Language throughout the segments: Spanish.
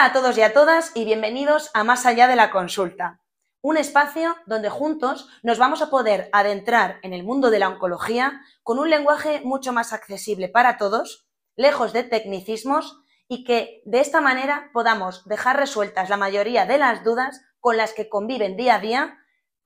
Hola a todos y a todas y bienvenidos a Más allá de la consulta, un espacio donde juntos nos vamos a poder adentrar en el mundo de la oncología con un lenguaje mucho más accesible para todos, lejos de tecnicismos y que de esta manera podamos dejar resueltas la mayoría de las dudas con las que conviven día a día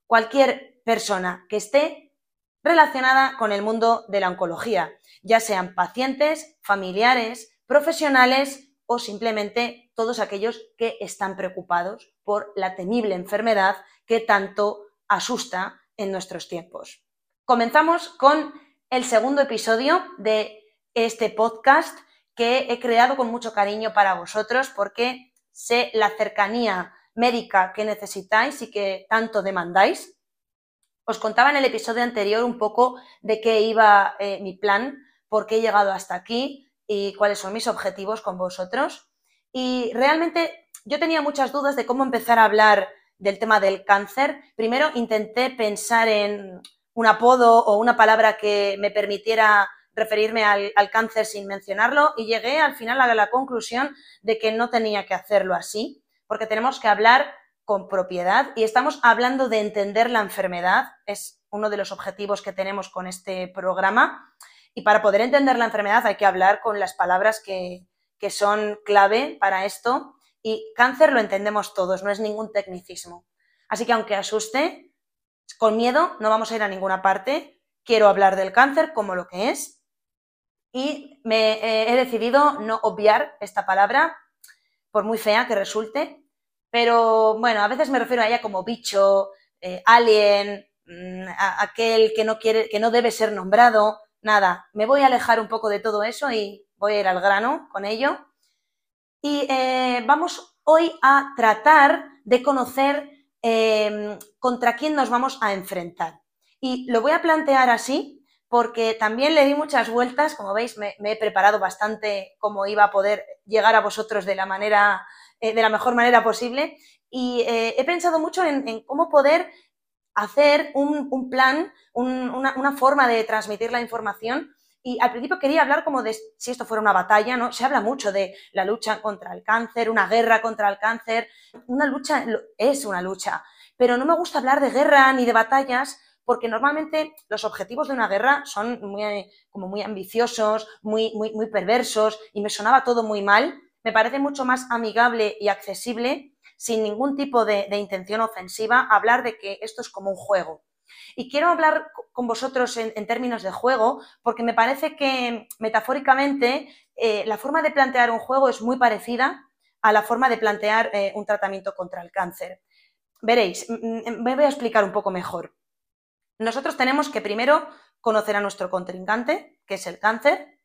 cualquier persona que esté relacionada con el mundo de la oncología, ya sean pacientes, familiares, profesionales o simplemente todos aquellos que están preocupados por la temible enfermedad que tanto asusta en nuestros tiempos. Comenzamos con el segundo episodio de este podcast que he creado con mucho cariño para vosotros porque sé la cercanía médica que necesitáis y que tanto demandáis. Os contaba en el episodio anterior un poco de qué iba eh, mi plan, por qué he llegado hasta aquí y cuáles son mis objetivos con vosotros. Y realmente yo tenía muchas dudas de cómo empezar a hablar del tema del cáncer. Primero intenté pensar en un apodo o una palabra que me permitiera referirme al, cáncer sin mencionarlo y llegué al final a la conclusión de que no tenía que hacerlo así, porque tenemos que hablar con propiedad y estamos hablando de entender la enfermedad, es uno de los objetivos que tenemos con este programa. Y para poder entender la enfermedad hay que hablar con las palabras que, que son clave para esto. Y cáncer lo entendemos todos, no es ningún tecnicismo. Así que aunque asuste, con miedo no vamos a ir a ninguna parte. Quiero hablar del cáncer como lo que es y me eh, he decidido no obviar esta palabra, por muy fea que resulte, pero bueno, a veces me refiero a ella como bicho, eh, alien, mm, aquel que no quiere, que no debe ser nombrado, nada, me voy a alejar un poco de todo eso y voy a ir al grano con ello. Y eh, vamos hoy a tratar de conocer em, contra quién nos vamos a enfrentar. Y lo voy a plantear así porque también le di muchas vueltas, como veis me, he preparado bastante cómo iba a poder llegar a vosotros de la manera, eh, de la mejor manera posible y eh, he pensado mucho en, cómo poder hacer un, plan, una, forma de transmitir la información y al principio quería hablar como de si esto fuera una batalla, ¿no? Se habla mucho de la lucha contra el cáncer, una guerra contra el cáncer. Una lucha es una lucha, pero no me gusta hablar de guerra ni de batallas porque normalmente los objetivos de una guerra son muy, como muy ambiciosos, muy, muy, muy perversos y me sonaba todo muy mal. Me parece mucho más amigable y accesible, sin ningún tipo de, intención ofensiva, hablar de que esto es como un juego. Y quiero hablar con vosotros en, términos de juego, porque me parece que metafóricamente eh, la forma de plantear un juego es muy parecida a la forma de plantear eh, un tratamiento contra el cáncer. Veréis, me voy a explicar un poco mejor. Nosotros tenemos que primero conocer a nuestro contrincante, que es el cáncer.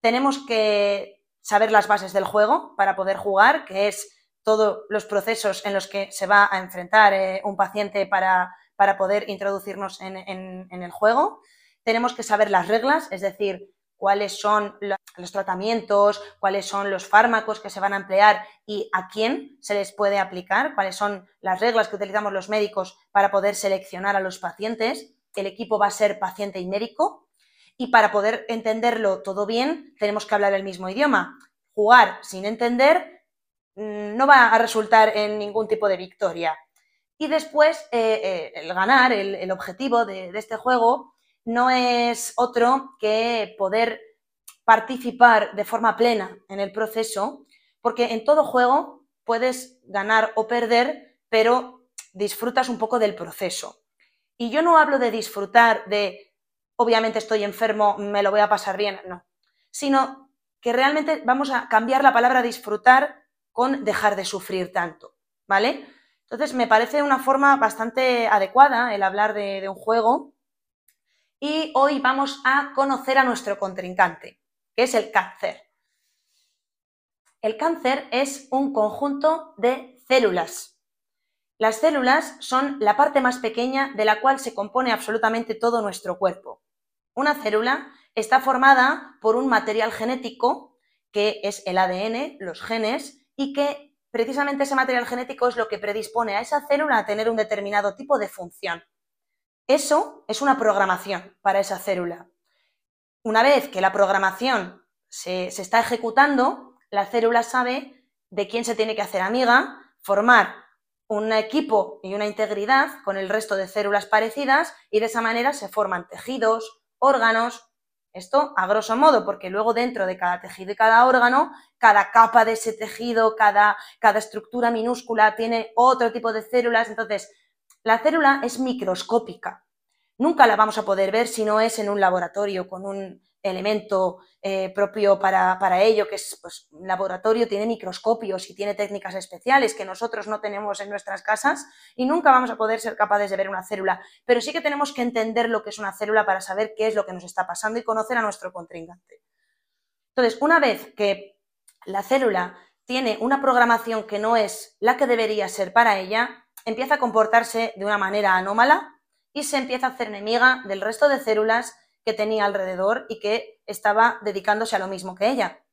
Tenemos que saber las bases del juego para poder jugar, que es todos los procesos en los que se va a enfrentar eh, un paciente para, poder introducirnos en, el juego. Tenemos que saber las reglas, es decir, cuáles son los tratamientos, cuáles son los fármacos que se van a emplear y a quién se les puede aplicar, cuáles son las reglas que utilizamos los médicos para poder seleccionar a los pacientes. El equipo va a ser paciente y médico y para poder entenderlo todo bien tenemos que hablar el mismo idioma. Jugar sin entender no va a resultar en ningún tipo de victoria. Y después, eh, eh, el ganar, el, objetivo de este juego, no es otro que poder participar de forma plena en el proceso, porque en todo juego puedes ganar o perder, pero disfrutas un poco del proceso. Y yo no hablo de disfrutar de, obviamente estoy enfermo, me lo voy a pasar bien, no, sino que realmente vamos a cambiar la palabra disfrutar con dejar de sufrir tanto, ¿vale? Entonces me parece una forma bastante adecuada el hablar de, de un juego y hoy vamos a conocer a nuestro contrincante, que es el cáncer. El cáncer es un conjunto de células. Las células son la parte más pequeña de la cual se compone absolutamente todo nuestro cuerpo. Una célula está formada por un material genético que es el ADN, los genes, y que precisamente ese material genético es lo que predispone a esa célula a tener un determinado tipo de función. Eso es una programación para esa célula. Una vez que la programación se, está ejecutando, la célula sabe de quién se tiene que hacer amiga, formar un equipo y una integridad con el resto de células parecidas y de esa manera se forman tejidos, órganos, esto a grosso modo, porque luego dentro de cada tejido y cada órgano, cada capa de ese tejido, cada, cada estructura minúscula tiene otro tipo de células, entonces la célula es microscópica. Nunca la vamos a poder ver si no es en un laboratorio con un elemento eh, propio para, ello, que es pues, un laboratorio, tiene microscopios y tiene técnicas especiales que nosotros no tenemos en nuestras casas y nunca vamos a poder ser capaces de ver una célula, pero sí que tenemos que entender lo que es una célula para saber qué es lo que nos está pasando y conocer a nuestro contrincante. Entonces, una vez que la célula tiene una programación que no es la que debería ser para ella, empieza a comportarse de una manera anómala y se empieza a hacer enemiga del resto de células que tenía alrededor y que estaba dedicándose a lo mismo que ella.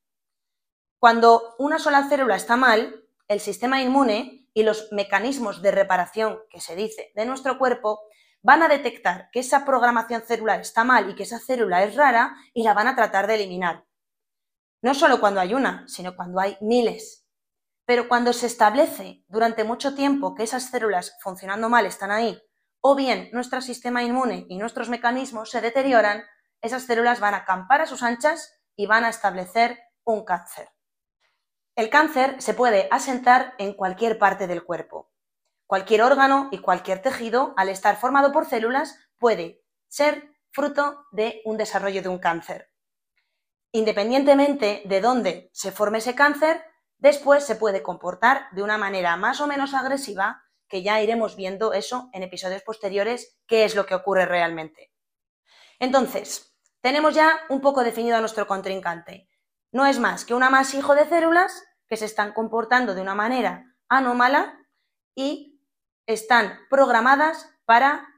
Cuando una sola célula está mal, el sistema inmune y los mecanismos de reparación que se dice de nuestro cuerpo van a detectar que esa programación celular está mal y que esa célula es rara y la van a tratar de eliminar. No solo cuando hay una, sino cuando hay miles. Pero cuando se establece durante mucho tiempo que esas células funcionando mal están ahí o bien nuestro sistema inmune y nuestros mecanismos se deterioran, esas células van a acampar a sus anchas y van a establecer un cáncer. El cáncer se puede asentar en cualquier parte del cuerpo. Cualquier órgano y cualquier tejido, al estar formado por células, puede ser fruto de un desarrollo de un cáncer. Independientemente de dónde se forme ese cáncer, después se puede comportar de una manera más o menos agresiva que ya iremos viendo eso en episodios posteriores, qué es lo que ocurre realmente. Entonces, tenemos ya un poco definido a nuestro contrincante. No es más que un amasijo de células que se están comportando de una manera anómala y están programadas para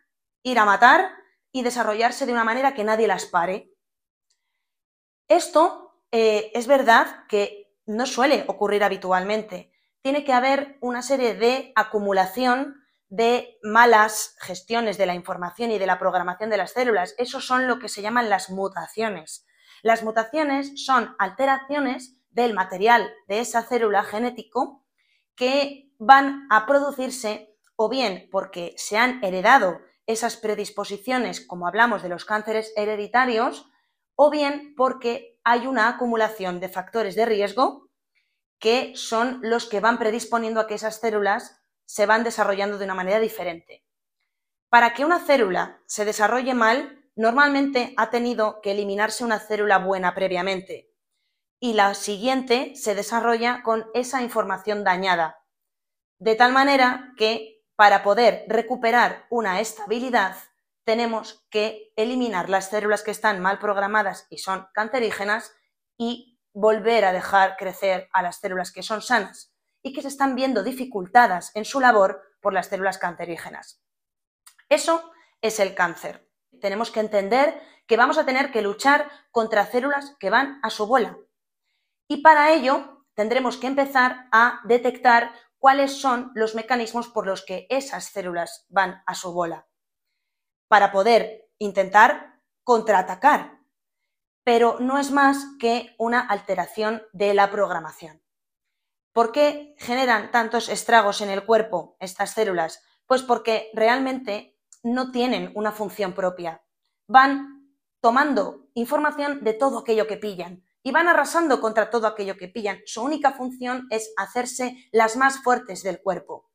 ir a matar y desarrollarse de una manera que nadie las pare. Esto eh, es verdad que no suele ocurrir habitualmente tiene que haber una serie de acumulación de malas gestiones de la información y de la programación de las células. Eso son lo que se llaman las mutaciones. Las mutaciones son alteraciones del material de esa célula genético que van a producirse o bien porque se han heredado esas predisposiciones, como hablamos de los cánceres hereditarios, o bien porque hay una acumulación de factores de riesgo que son los que van predisponiendo a que esas células se van desarrollando de una manera diferente. Para que una célula se desarrolle mal, normalmente ha tenido que eliminarse una célula buena previamente y la siguiente se desarrolla con esa información dañada. De tal manera que para poder recuperar una estabilidad tenemos que eliminar las células que están mal programadas y son cancerígenas y volver a dejar crecer a las células que son sanas y que se están viendo dificultadas en su labor por las células cancerígenas. Eso es el cáncer. Tenemos que entender que vamos a tener que luchar contra células que van a su bola. Y para ello tendremos que empezar a detectar cuáles son los mecanismos por los que esas células van a su bola. Para poder intentar contraatacar pero no es más que una alteración de la programación. ¿Por qué generan tantos estragos en el cuerpo estas células? Pues porque realmente no tienen una función propia. Van tomando información de todo aquello que pillan y van arrasando contra todo aquello que pillan. Su única función es hacerse las más fuertes del cuerpo.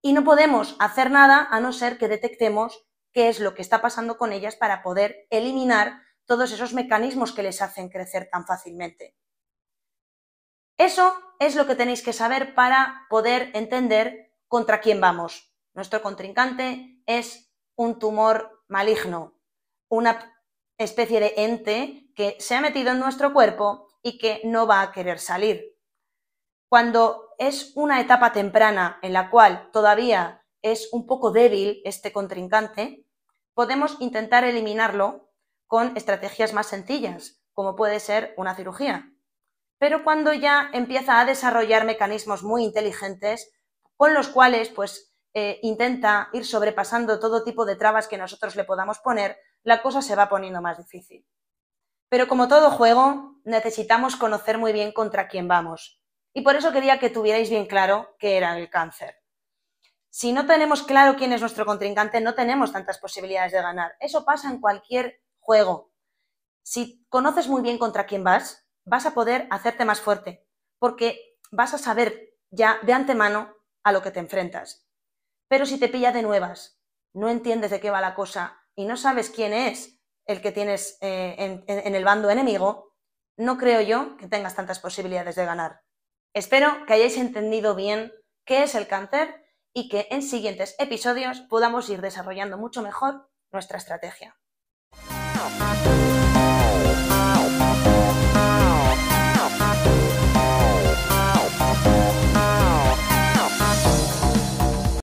Y no podemos hacer nada a no ser que detectemos qué es lo que está pasando con ellas para poder eliminar todos esos mecanismos que les hacen crecer tan fácilmente. Eso es lo que tenéis que saber para poder entender contra quién vamos. Nuestro contrincante es un tumor maligno, una especie de ente que se ha metido en nuestro cuerpo y que no va a querer salir. Cuando es una etapa temprana en la cual todavía es un poco débil este contrincante, podemos intentar eliminarlo con estrategias más sencillas, como puede ser una cirugía. Pero cuando ya empieza a desarrollar mecanismos muy inteligentes con los cuales pues eh, intenta ir sobrepasando todo tipo de trabas que nosotros le podamos poner, la cosa se va poniendo más difícil. Pero como todo juego, necesitamos conocer muy bien contra quién vamos. Y por eso quería que tuvierais bien claro qué era el cáncer. Si no tenemos claro quién es nuestro contrincante, no tenemos tantas posibilidades de ganar. Eso pasa en cualquier juego. Si conoces muy bien contra quién vas, vas a poder hacerte más fuerte, porque vas a saber ya de antemano a lo que te enfrentas. Pero si te pilla de nuevas, no entiendes de qué va la cosa y no sabes quién es el que tienes eh, en el bando enemigo, no creo yo que tengas tantas posibilidades de ganar. Espero que hayáis entendido bien qué es el cáncer y que en siguientes episodios podamos ir desarrollando mucho mejor nuestra estrategia.